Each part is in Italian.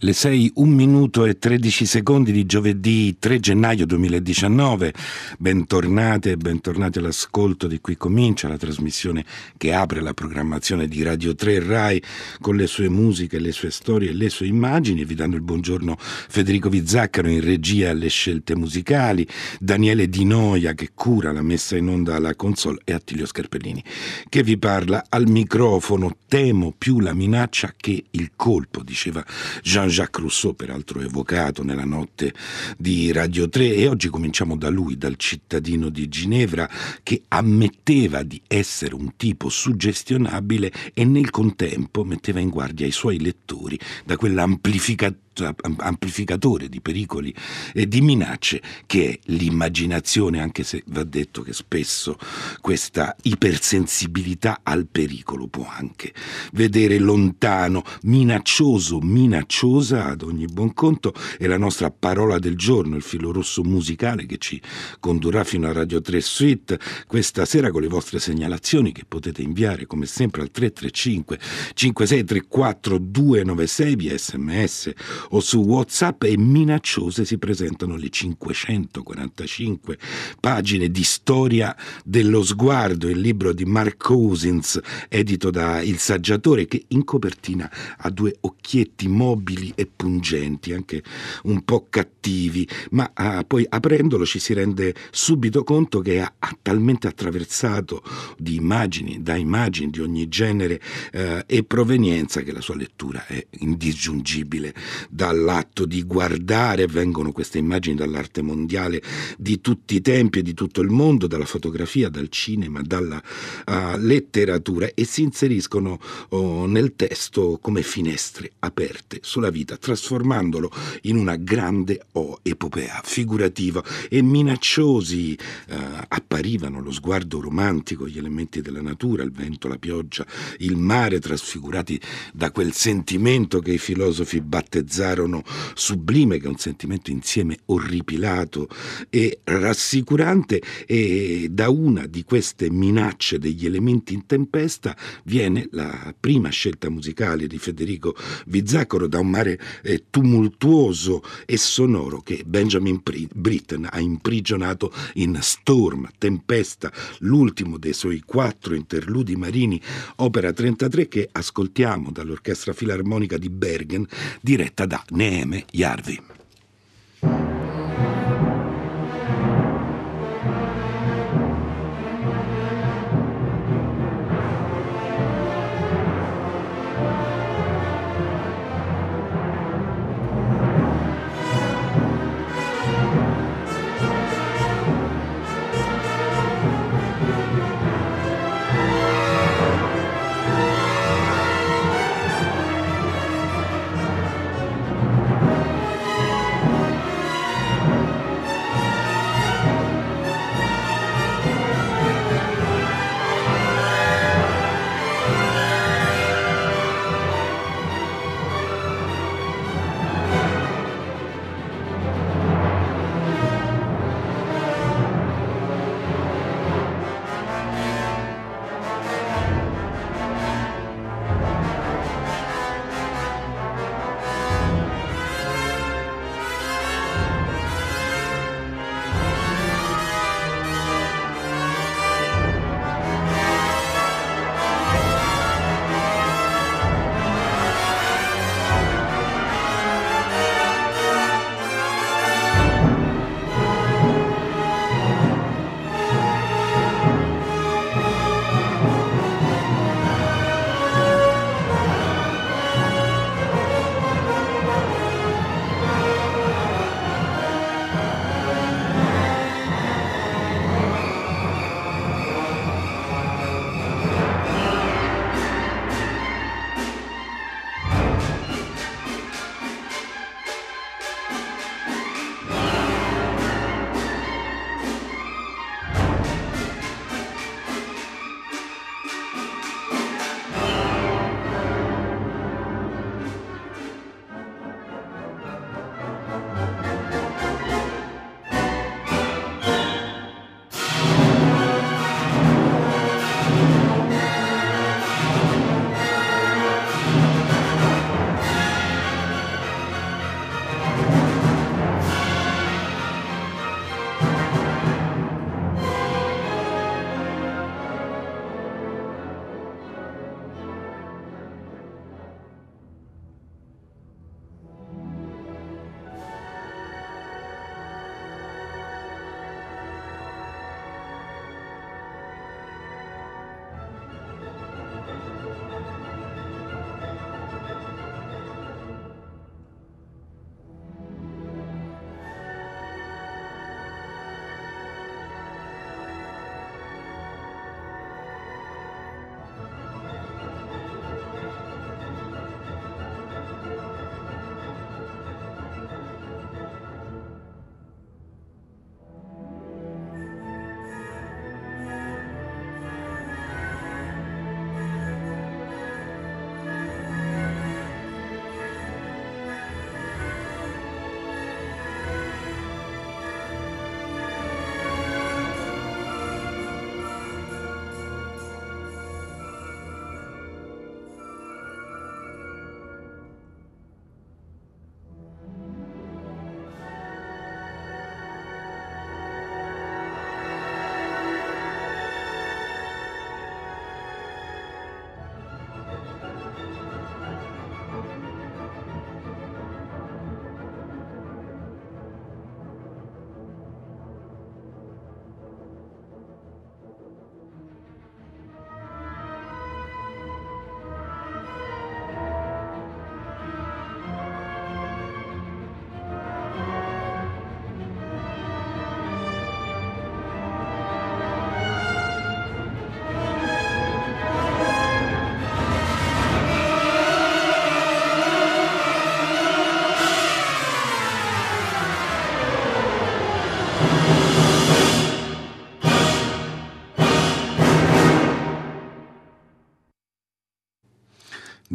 Le 6, 1 minuto e 13 secondi di giovedì 3 gennaio 2019. Bentornate e bentornati all'ascolto di Qui Comincia, la trasmissione che apre la programmazione di Radio 3 Rai con le sue musiche, le sue storie e le sue immagini. Vi danno il buongiorno Federico Vizzaccaro in regia alle scelte musicali, Daniele Di Noia che cura la messa in onda alla console e Attilio Scarpellini che vi parla al microfono. Temo più la minaccia che il colpo, diceva Jean Jean-Jacques Rousseau, peraltro evocato nella notte di Radio 3, e oggi cominciamo da lui, dal cittadino di Ginevra, che ammetteva di essere un tipo suggestionabile e nel contempo metteva in guardia i suoi lettori da quell'amplificatore amplificatore di pericoli e di minacce che è l'immaginazione, anche se va detto che spesso questa ipersensibilità al pericolo può anche vedere lontano, minaccioso, minacciosa ad ogni buon conto. È la nostra parola del giorno, il filo rosso musicale che ci condurrà fino a Radio 3 Suite questa sera con le vostre segnalazioni che potete inviare come sempre al 335 5634 296 via sms o su WhatsApp e minacciose si presentano le 545 pagine di storia dello sguardo, il libro di Mark Cousins, edito da Il Saggiatore, che in copertina ha due occhietti mobili e pungenti, anche un po' cattivi, ma ah, poi aprendolo ci si rende subito conto che ha, talmente attraversato di immagini, da immagini di ogni genere eh, e provenienza che la sua lettura è indisgiungibile dall'atto di guardare, vengono queste immagini dall'arte mondiale di tutti i tempi e di tutto il mondo, dalla fotografia, dal cinema, dalla uh, letteratura e si inseriscono oh, nel testo come finestre aperte sulla vita, trasformandolo in una grande oh, epopea figurativa. E minacciosi uh, apparivano lo sguardo romantico, gli elementi della natura, il vento, la pioggia, il mare trasfigurati da quel sentimento che i filosofi battezzarono sublime, che è un sentimento insieme orripilato e rassicurante e da una di queste minacce degli elementi in tempesta viene la prima scelta musicale di Federico Vizzacoro da un mare eh, tumultuoso e sonoro che Benjamin Britten ha imprigionato in Storm, Tempesta, l'ultimo dei suoi quattro interludi marini, opera 33 che ascoltiamo dall'Orchestra Filarmonica di Bergen diretta da Neeme Jarvi.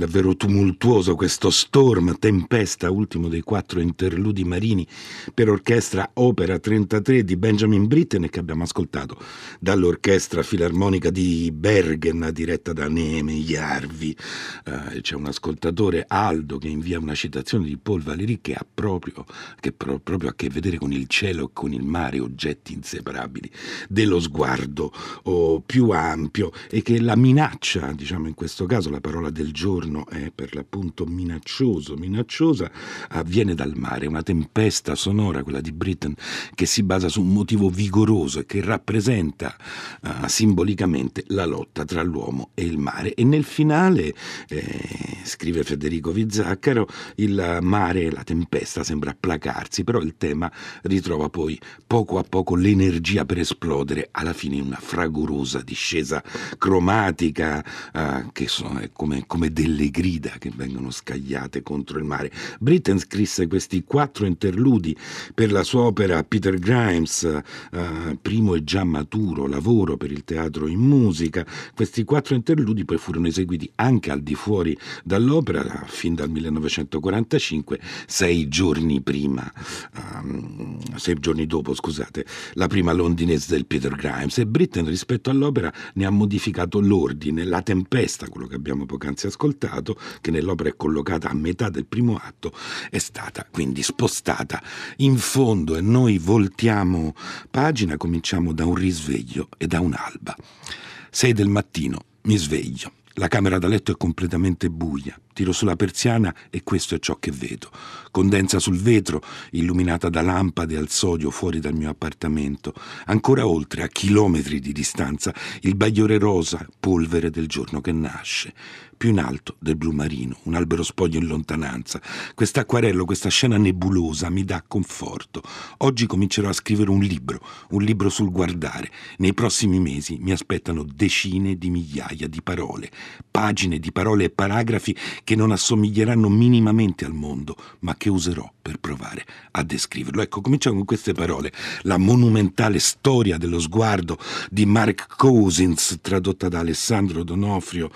Davvero tumultuoso questo Storm, Tempesta, ultimo dei quattro interludi marini per orchestra Opera 33 di Benjamin Britten che abbiamo ascoltato dall'orchestra filarmonica di Bergen diretta da Neme Jarvi. Eh, c'è un ascoltatore, Aldo, che invia una citazione di Paul Valéry che ha proprio, che pro, proprio a che vedere con il cielo e con il mare, oggetti inseparabili dello sguardo oh, più ampio e che la minaccia, diciamo in questo caso la parola del giorno, giorno è per l'appunto minaccioso, minacciosa, avviene dal mare, una tempesta sonora, quella di Britten, che si basa su un motivo vigoroso e che rappresenta uh, simbolicamente la lotta tra l'uomo e il mare. E nel finale, eh, scrive Federico Vizzaccaro, il mare, la tempesta sembra placarsi, però il tema ritrova poi poco a poco l'energia per esplodere, alla fine in una fragorosa discesa cromatica uh, che sono, è come, come del delle grida che vengono scagliate contro il mare. Britten scrisse questi quattro interludi per la sua opera Peter Grimes, eh, primo e già maturo lavoro per il teatro in musica. Questi quattro interludi poi furono eseguiti anche al di fuori dall'opera, fin dal 1945, sei giorni prima, um, sei giorni dopo, scusate, la prima londinese del Peter Grimes. E Britten rispetto all'opera ne ha modificato l'ordine, la tempesta, quello che abbiamo poc'anzi ascoltato, risultato, che nell'opera è collocata a metà del primo atto, è stata quindi spostata in fondo e noi voltiamo pagina, cominciamo da un risveglio e da un'alba. Sei del mattino, mi sveglio. La camera da letto è completamente buia. Tiro sulla persiana e questo è ciò che vedo. Condensa sul vetro, illuminata da lampade al sodio fuori dal mio appartamento. Ancora oltre, a chilometri di distanza, il bagliore rosa, polvere del giorno che nasce più in alto del blu marino, un albero spoglio in lontananza. Quest'acquarello, questa scena nebulosa mi dà conforto. Oggi comincerò a scrivere un libro, un libro sul guardare. Nei prossimi mesi mi aspettano decine di migliaia di parole, pagine di parole e paragrafi che non assomiglieranno minimamente al mondo, ma che userò per provare a descriverlo. Ecco, cominciamo con queste parole. La monumentale storia dello sguardo di Mark Cousins, tradotta da Alessandro Donofrio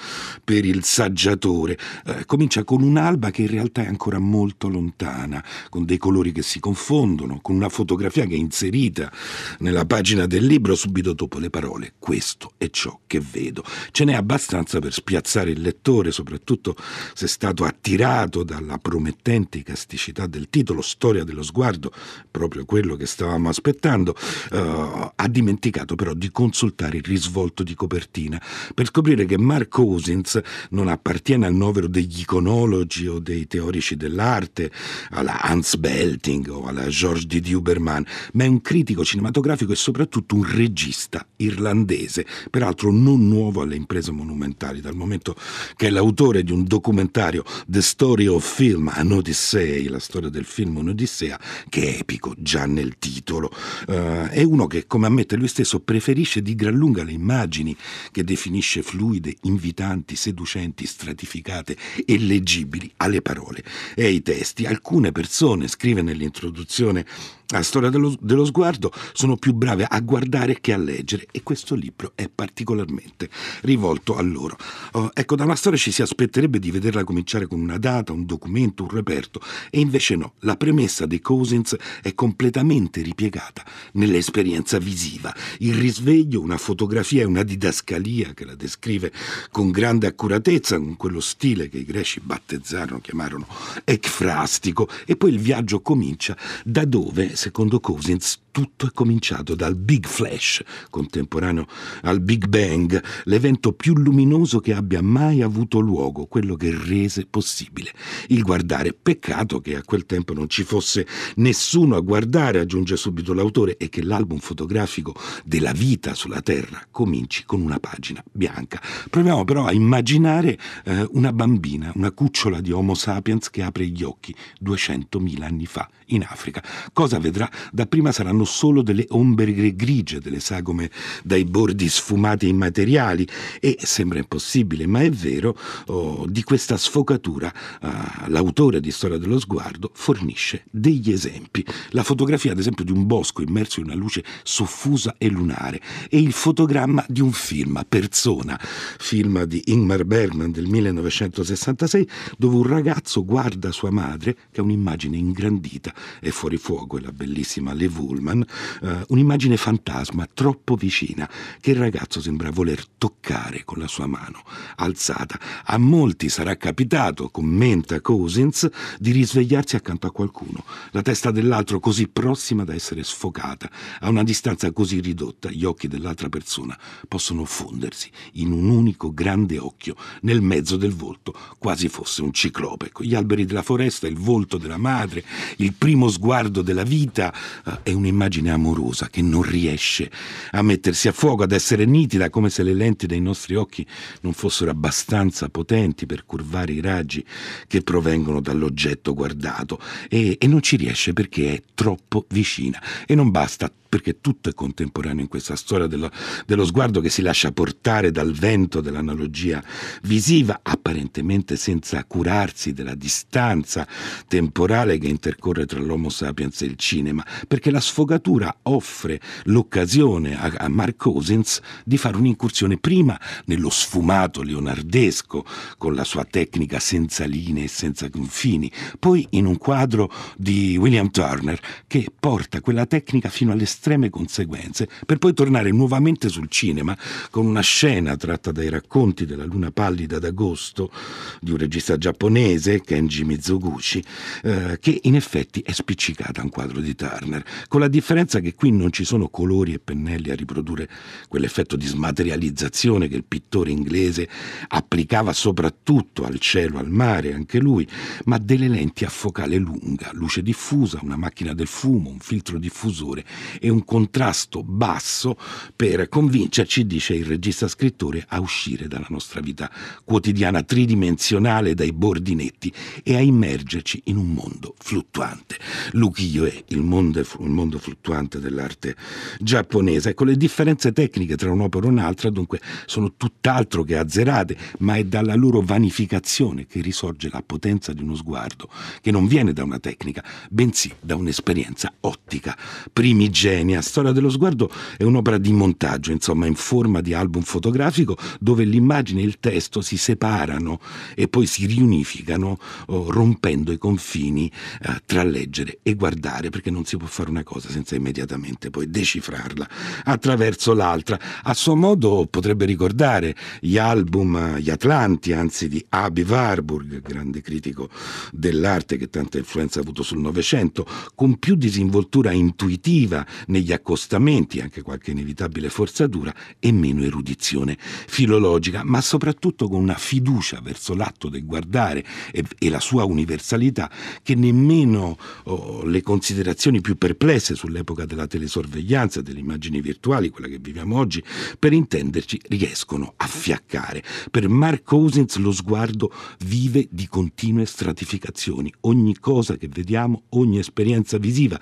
per il saggiatore, eh, comincia con un'alba che in realtà è ancora molto lontana, con dei colori che si confondono, con una fotografia che è inserita nella pagina del libro subito dopo le parole. Questo è ciò che vedo. Ce n'è abbastanza per spiazzare il lettore, soprattutto se è stato attirato dalla promettente casticità del titolo Storia dello sguardo, proprio quello che stavamo aspettando, uh, ha dimenticato però di consultare il risvolto di copertina per scoprire che Mark Cousins non appartiene al novero degli iconologi o dei teorici dell'arte, alla Hans Belting o alla George D. Duberman, ma è un critico cinematografico e soprattutto un regista irlandese, peraltro non nuovo alle imprese monumentali, dal momento che è l'autore di un documentario The Story of Film, An Odyssey, la storia del film Un'Odissea, che è epico già nel titolo. Uh, è uno che, come ammette lui stesso, preferisce di gran lunga le immagini, che definisce fluide, invitanti, seducenti, stratificate e leggibili alle parole e ai testi. Alcune persone, scrive nell'introduzione la storia dello, dello, sguardo sono più brave a guardare che a leggere e questo libro è particolarmente rivolto a loro. Oh, ecco, da una storia ci si aspetterebbe di vederla cominciare con una data, un documento, un reperto e invece no, la premessa dei Cousins è completamente ripiegata nell'esperienza visiva. Il risveglio, una fotografia e una didascalia che la descrive con grande accuratezza, con quello stile che i greci battezzarono, chiamarono ecfrastico e poi il viaggio comincia da dove secondo Cousins, tutto è cominciato dal Big Flash, contemporaneo al Big Bang, l'evento più luminoso che abbia mai avuto luogo, quello che rese possibile il guardare. Peccato che a quel tempo non ci fosse nessuno a guardare, aggiunge subito l'autore, e che l'album fotografico della vita sulla Terra cominci con una pagina bianca. Proviamo però a immaginare eh, una bambina, una cucciola di Homo sapiens che apre gli occhi 200.000 anni fa in Africa. Cosa vedrà? Dapprima saranno solo delle ombre grigie, delle sagome dai bordi sfumati e immateriali e sembra impossibile, ma è vero, oh, di questa sfocatura uh, l'autore di Storia dello Sguardo fornisce degli esempi. La fotografia, ad esempio, di un bosco immerso in una luce soffusa e lunare e il fotogramma di un film, Persona, film di Ingmar Bergman del 1966, dove un ragazzo guarda sua madre, che è un'immagine ingrandita e fuori fuoco, è la bellissima Le Woolman, eh, un'immagine fantasma troppo vicina che il ragazzo sembra voler toccare con la sua mano alzata. A molti sarà capitato, commenta Cousins, di risvegliarsi accanto a qualcuno, la testa dell'altro così prossima da essere sfocata, a una distanza così ridotta, gli occhi dell'altra persona possono fondersi in un unico grande occhio nel mezzo del volto, quasi fosse un ciclope. Con gli alberi della foresta, il volto della madre, il primo sguardo della vita, eh, è un'immagine amorosa che non riesce a mettersi a fuoco, ad essere nitida, come se le lenti dei nostri occhi non fossero abbastanza potenti per curvare i raggi che provengono dall'oggetto guardato. E, e non ci riesce perché è troppo vicina. E non basta perché tutto è contemporaneo in questa storia dello, dello, sguardo che si lascia portare dal vento dell'analogia visiva, apparentemente senza curarsi della distanza temporale che intercorre tra l'Homo sapiens e il cinema, perché la sfogatura offre l'occasione a, a Mark Cousins di fare un'incursione prima nello sfumato leonardesco, con la sua tecnica senza linee e senza confini, poi in un quadro di William Turner che porta quella tecnica fino all'estremo estreme conseguenze, per poi tornare nuovamente sul cinema con una scena tratta dai racconti della luna pallida d'agosto di un regista giapponese, Kenji Mizoguchi, eh, che in effetti è spiccicata a un quadro di Turner, con la differenza che qui non ci sono colori e pennelli a riprodurre quell'effetto di smaterializzazione che il pittore inglese applicava soprattutto al cielo, al mare, anche lui, ma delle lenti a focale lunga, luce diffusa, una macchina del fumo, un filtro diffusore e un contrasto basso per convincerci, dice il regista scrittore, a uscire dalla nostra vita quotidiana tridimensionale dai bordi netti e a immergerci in un mondo fluttuante. L'ukiyo-e, il mondo, il mondo fluttuante dell'arte giapponese. Ecco, le differenze tecniche tra un'opera e un'altra dunque sono tutt'altro che azzerate, ma è dalla loro vanificazione che risorge la potenza di uno sguardo, che non viene da una tecnica, bensì da un'esperienza ottica primigenia Xenia, Storia dello sguardo è un'opera di montaggio, insomma, in forma di album fotografico dove l'immagine e il testo si separano e poi si riunificano oh, rompendo i confini eh, tra leggere e guardare, perché non si può fare una cosa senza immediatamente poi decifrarla attraverso l'altra. A suo modo potrebbe ricordare gli album, gli Atlanti, anzi di Abi Warburg, grande critico dell'arte che tanta influenza ha avuto sul Novecento, con più disinvoltura intuitiva negli accostamenti, anche qualche inevitabile forzatura, e meno erudizione filologica, ma soprattutto con una fiducia verso l'atto del guardare e, e la sua universalità che nemmeno oh, le considerazioni più perplesse sull'epoca della telesorveglianza, delle immagini virtuali, quella che viviamo oggi, per intenderci, riescono a fiaccare. Per Mark Cousins lo sguardo vive di continue stratificazioni. Ogni cosa che vediamo, ogni esperienza visiva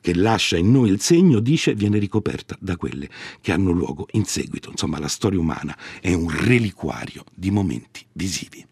che lascia in noi il segno, Mourinho dice viene ricoperta da quelle che hanno luogo in seguito. Insomma, la storia umana è un reliquario di momenti visivi.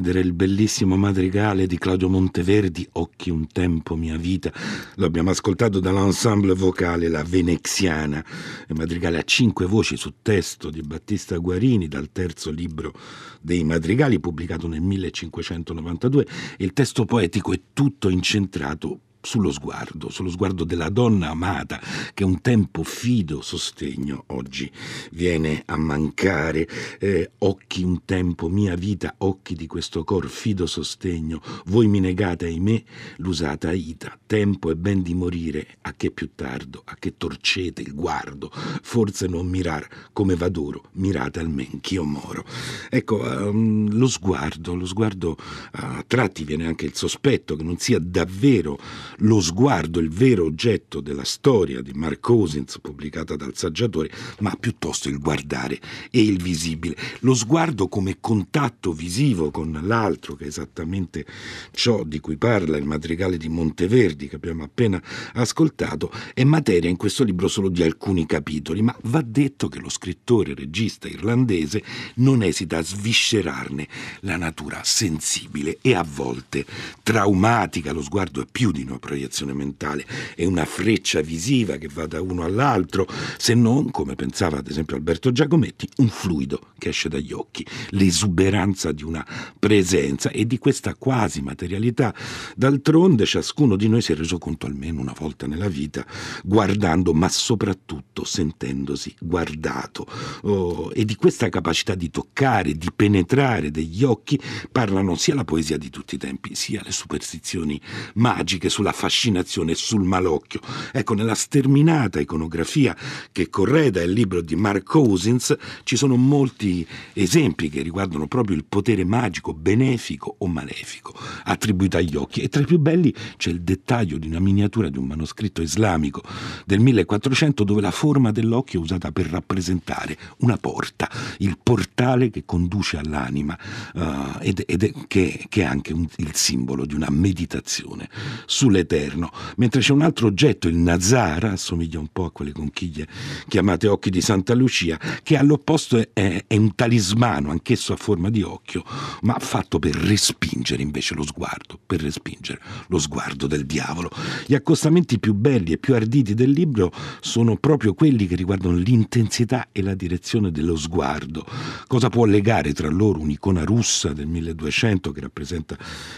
Ed era il bellissimo madrigale di Claudio Monteverdi, Occhi un tempo mia vita. Lo abbiamo ascoltato dall'ensemble vocale La Veneziana, il madrigale a cinque voci su testo di Battista Guarini dal terzo libro dei madrigali pubblicato nel 1592. Il testo poetico è tutto incentrato sullo sguardo, sullo sguardo della donna amata che un tempo fido sostegno oggi viene a mancare. Eh, occhi un tempo, mia vita, occhi di questo cor, fido sostegno, voi mi negate ahimè l'usata aita, tempo è ben di morire, a che più tardo, a che torcete il guardo, forse non mirar come vadoro, mirate almen ch'io moro. Ecco, um, lo sguardo, lo sguardo a tratti viene anche il sospetto che non sia davvero lo sguardo, il vero oggetto della storia di Mark Cousins pubblicata dal saggiatore, ma piuttosto il guardare e il visibile. Lo sguardo come contatto visivo con l'altro, che è esattamente ciò di cui parla il madrigale di Monteverdi che abbiamo appena ascoltato, è materia in questo libro solo di alcuni capitoli, ma va detto che lo scrittore regista irlandese non esita a sviscerarne la natura sensibile e a volte traumatica. Lo sguardo è più di una proiezione mentale, è una freccia visiva che va da uno all'altro, se non, come pensava ad esempio Alberto Giacometti, un fluido che esce dagli occhi, l'esuberanza di una presenza e di questa quasi materialità. D'altronde ciascuno di noi si è reso conto almeno una volta nella vita, guardando, ma soprattutto sentendosi guardato. Oh, e di questa capacità di toccare, di penetrare degli occhi parlano sia la poesia di tutti i tempi, sia le superstizioni magiche sulla fascinazione sul malocchio. Ecco, nella sterminata iconografia che correda il libro di Mark Cousins ci sono molti esempi che riguardano proprio il potere magico, benefico o malefico attribuito agli occhi. E tra i più belli c'è il dettaglio di una miniatura di un manoscritto islamico del 1400 dove la forma dell'occhio è usata per rappresentare una porta, il portale che conduce all'anima uh, ed, ed è, che, che, è anche un, il simbolo di una meditazione sulle eterno, mentre c'è un altro oggetto, il Nazara, assomiglia un po' a quelle conchiglie chiamate occhi di Santa Lucia, che all'opposto è, è un talismano, anch'esso a forma di occhio, ma fatto per respingere invece lo sguardo, per respingere lo sguardo del diavolo. Gli accostamenti più belli e più arditi del libro sono proprio quelli che riguardano l'intensità e la direzione dello sguardo. Cosa può legare tra loro un'icona russa del 1200 che rappresenta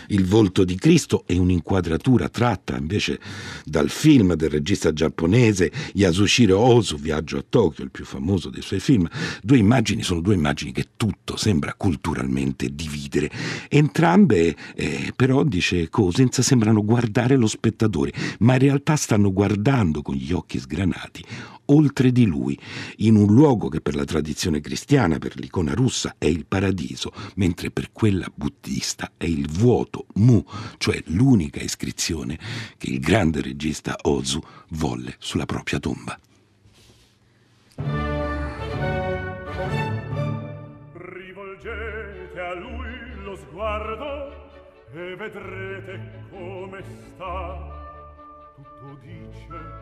il volto di Cristo e un'inquadratura tratta tratta invece dal film del regista giapponese Yasushiro Ozu, Viaggio a Tokyo, il più famoso dei suoi film. Due immagini sono due immagini che tutto sembra culturalmente dividere. Entrambe, eh, però, dice Cousins, sembrano guardare lo spettatore, ma in realtà stanno guardando con gli occhi sgranati oltre di lui, in un luogo che per la tradizione cristiana, per l'icona russa, è il paradiso, mentre per quella buddista è il vuoto, mu, cioè l'unica iscrizione che il grande regista Ozu volle sulla propria tomba. Rivolgete a lui lo sguardo e vedrete come sta. Tutto dice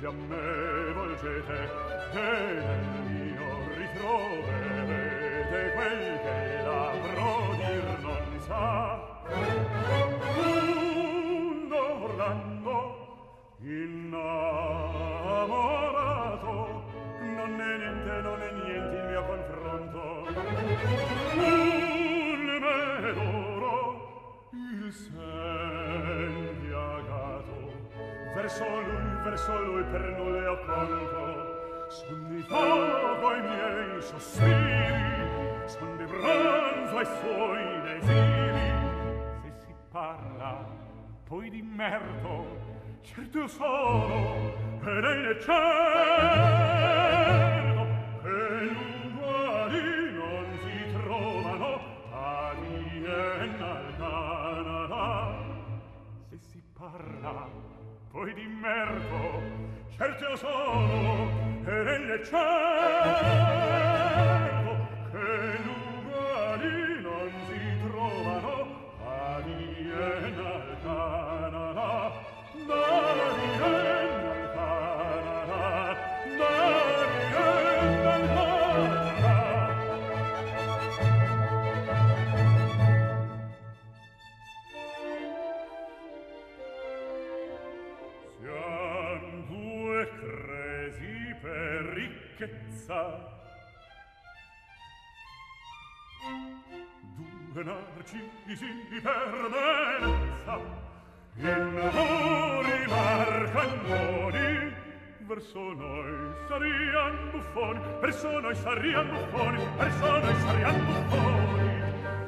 gli a me volgete e nel mio ritroverete quel che l'avrò dir non sa. Un orlando innamorato non è niente non è niente il mio confronto. Un medoro il sé verso lui, verso lui per nulla accanto Sonnifano coi miei sospiri Son di bronzo ai suoi desiri Se si parla poi di merto Certo sono e lei ne voi di merco certe sono e nelle cerco che l'uguali non si trovano a Viena senza due narcisi per menza in amori marcannoni verso noi sarian buffoni verso noi sarian buffoni verso noi sarian buffoni.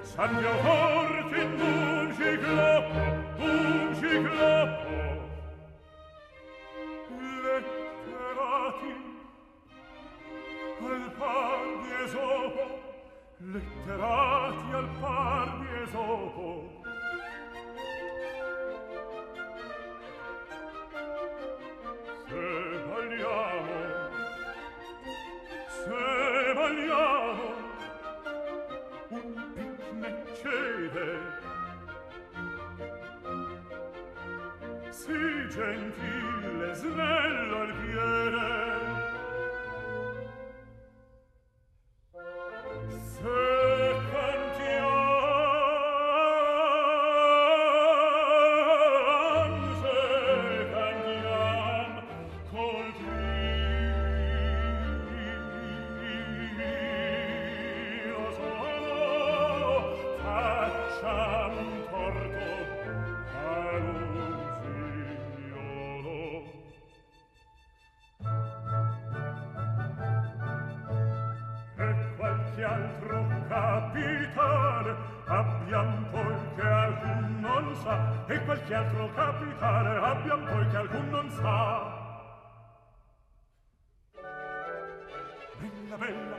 Sangue forte in un ciclopo un ciclopo Esopo, letterati al par di Esopo. Se vogliamo, se vogliamo, un picnic cede, Sì, gentile, snello qualche altro capitare abbiam poi che alcun non sa. Bella bella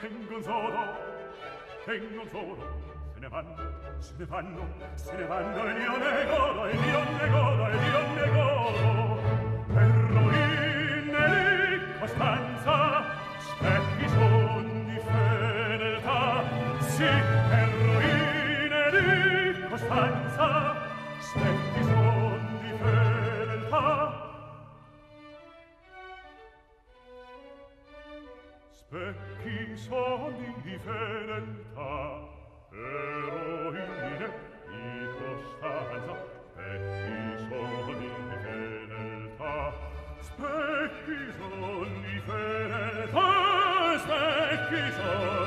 vengon solo vengon solo se ne vanno se ne vanno se ne vanno e io ne godo e io ne godo e io ne godo. Perroine lì costagno Marchiso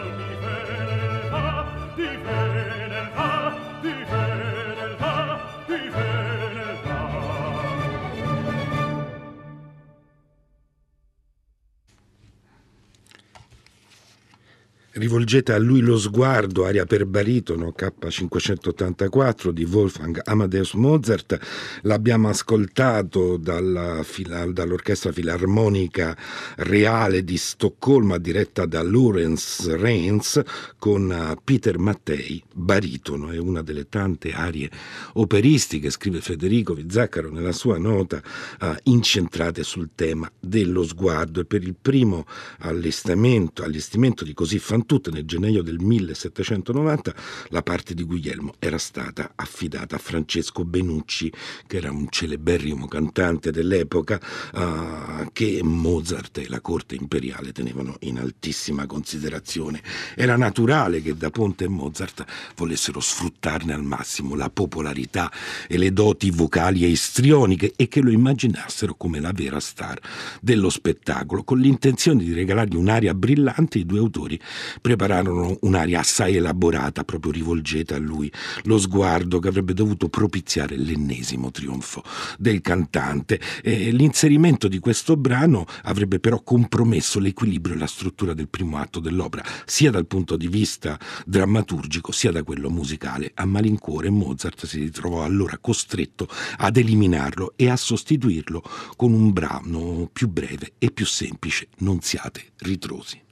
Rivolgete a lui lo sguardo, aria per baritono K584 di Wolfgang Amadeus Mozart. L'abbiamo ascoltato dalla, dall'Orchestra Filarmonica Reale di Stoccolma, diretta da Lorenz Reins, con eh, Peter Mattei, baritono. È una delle tante arie operistiche, scrive Federico Vizzaccaro nella sua nota, uh, incentrate sul tema dello sguardo. E per il primo allestimento, allestimento di così fantastico Soprattutto nel gennaio del 1790 la parte di Guglielmo era stata affidata a Francesco Benucci, che era un celeberrimo cantante dell'epoca uh, che Mozart e la corte imperiale tenevano in altissima considerazione. Era naturale che da Ponte e Mozart volessero sfruttarne al massimo la popolarità e le doti vocali e istrioniche e che lo immaginassero come la vera star dello spettacolo, con l'intenzione di regalargli un'aria brillante i due autori prepararono un'aria assai elaborata, proprio rivolgeta a lui, lo sguardo che avrebbe dovuto propiziare l'ennesimo trionfo del cantante. E l'inserimento di questo brano avrebbe però compromesso l'equilibrio e la struttura del primo atto dell'opera, sia dal punto di vista drammaturgico sia da quello musicale. A malincuore Mozart si ritrovò allora costretto ad eliminarlo e a sostituirlo con un brano più breve e più semplice, Non siate ritrosi.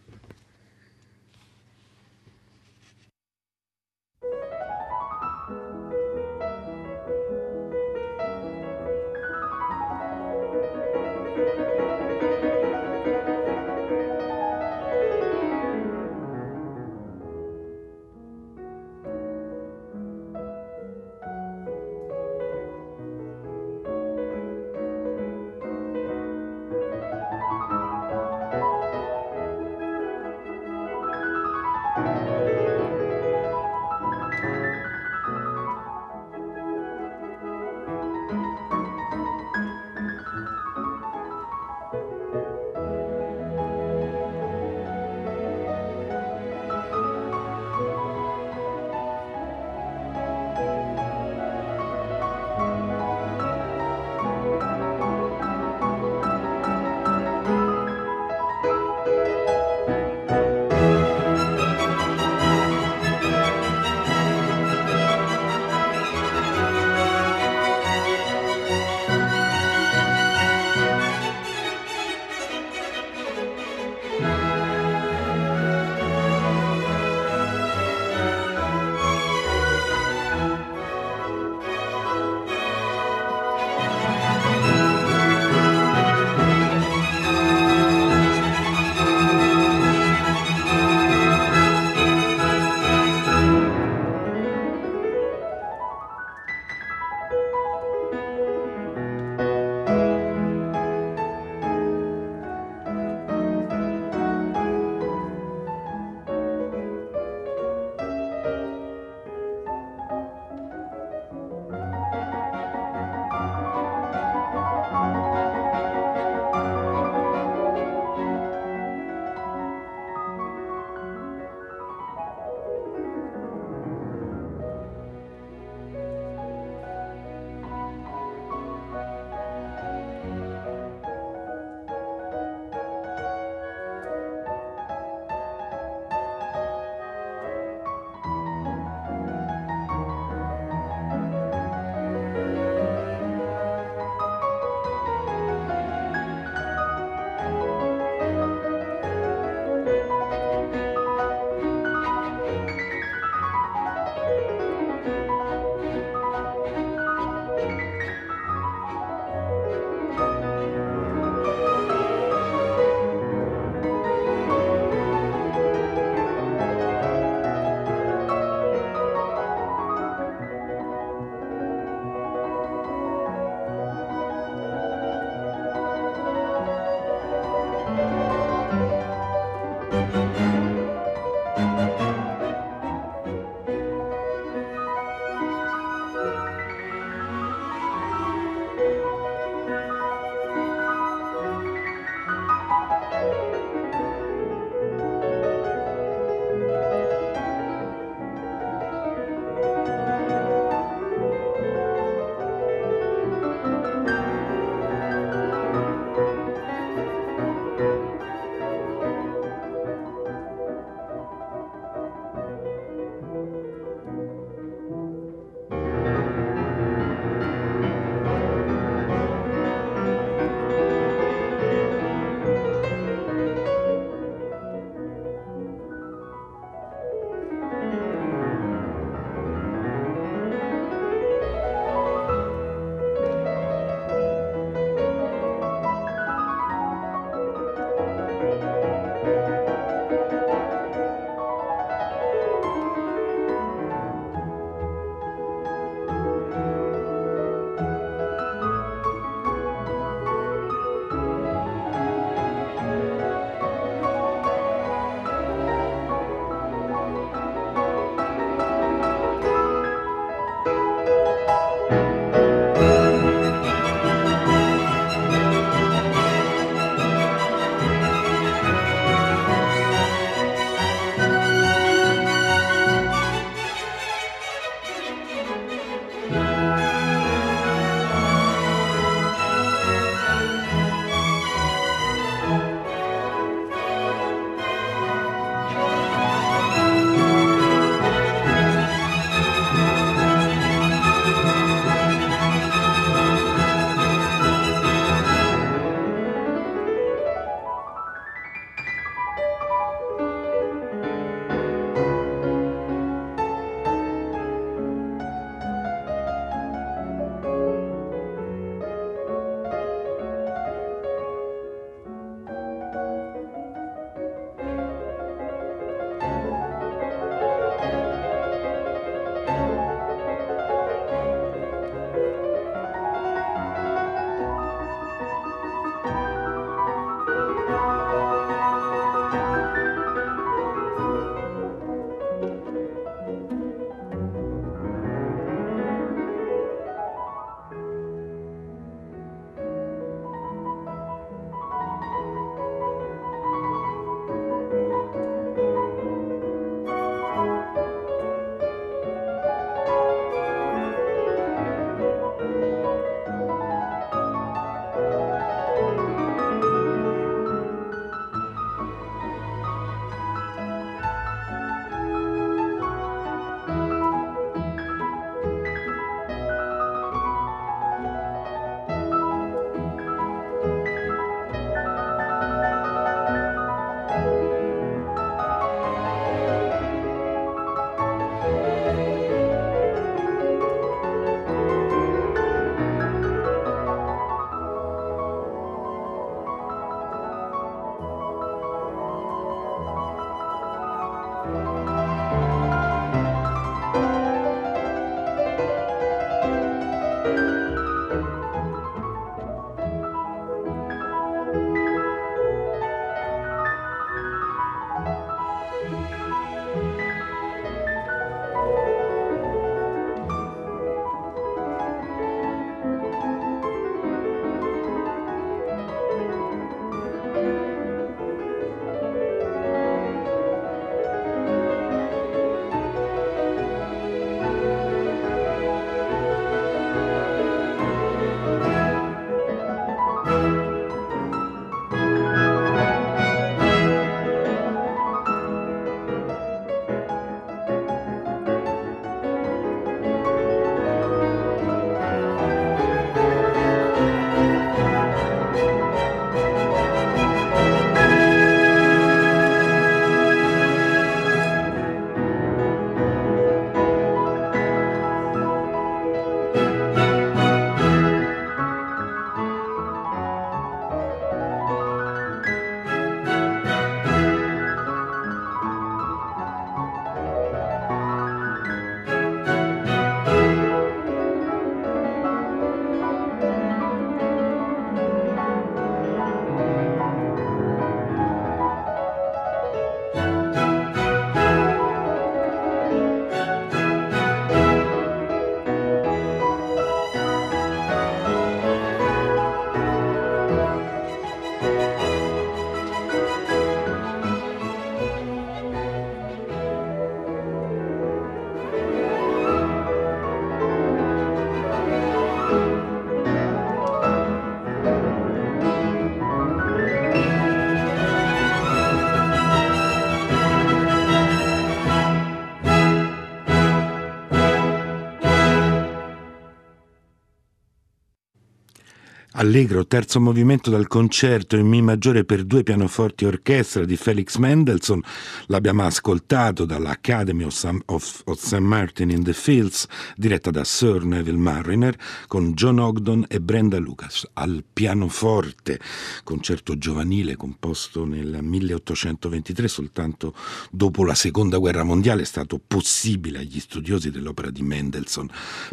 Allegro, terzo movimento dal concerto in Mi maggiore per due pianoforti orchestra di Felix Mendelssohn. L'abbiamo ascoltato dall'Academy of, of, St. Martin in the Fields, diretta da Sir Neville Mariner, con John Ogdon e Brenda Lucas al pianoforte. Concerto giovanile composto nel 1823, soltanto dopo la seconda guerra mondiale è stato possibile agli studiosi dell'opera di Mendelssohn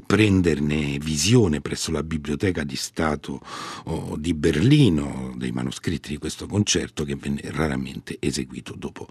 prenderne visione presso la Biblioteca di Stato di Berlino dei manoscritti di questo concerto che venne raramente eseguito dopo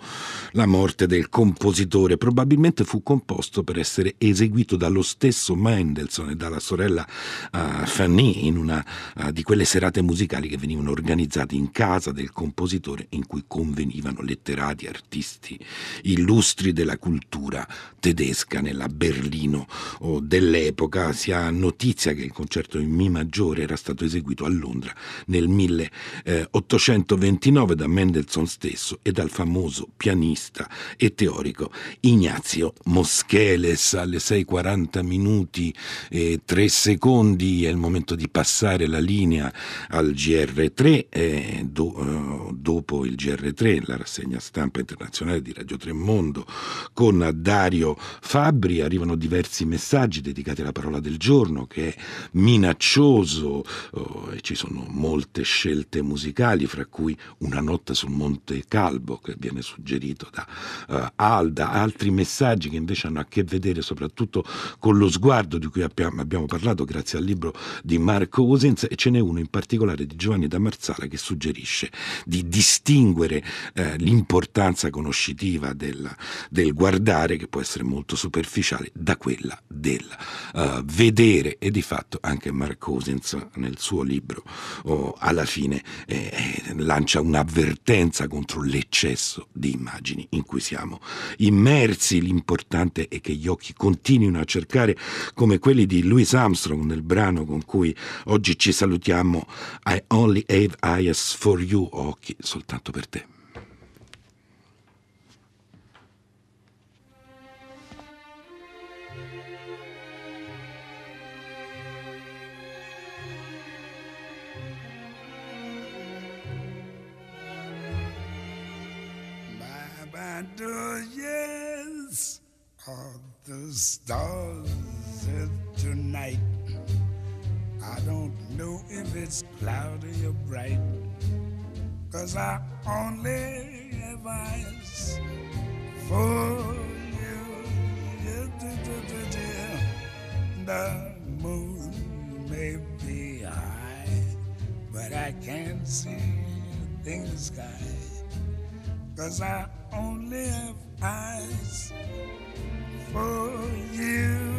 la morte del compositore. Probabilmente fu composto per essere eseguito dallo stesso Mendelssohn e dalla sorella uh, Fanny in una uh, di quelle serate musicali che venivano organizzate in casa del compositore in cui convenivano letterati, artisti illustri della cultura tedesca nella Berlino oh, dell'epoca. Si ha notizia che il concerto in Mi maggiore era stato eseguito a Londra nel 1829 da Mendelssohn stesso e dal famoso pianista e teorico Ignazio Moscheles. Alle 6.40 minuti e 3 secondi è il momento di passare la linea al GR3 eh, do, eh, dopo il GR3 la rassegna stampa internazionale di Radio Tremondo con Dario Fabbri arrivano diversi messaggi dedicati alla parola del giorno che è minaccioso oh, e ci sono molte scelte musicali fra cui una notte sul Monte Calbo che viene suggerito da uh, Alda. Altri messaggi che invece hanno a che vedere soprattutto con lo sguardo di cui abbiamo, abbiamo parlato grazie al libro di Marco Usens e ce n'è uno in particolare di Giovanni da Marzala che suggerisce di distinguere eh, l'importanza conoscitiva del, del, guardare, che può essere molto superficiale, da quella del uh, vedere. E di fatto anche Mark Cousins nel suo libro oh, alla fine eh, eh, lancia un'avvertenza contro l'eccesso di immagini in cui siamo immersi. L'importante è che gli occhi continuino a cercare come quelli di Louis Armstrong nel brano con cui oggi ci salutiamo I only have eyes for you, occhi soltanto per te. The stars tonight. I don't know if it's cloudy or bright, cause I only have eyes for you. The moon may be high, but I can't see in the sky, cause I only have eyes for you.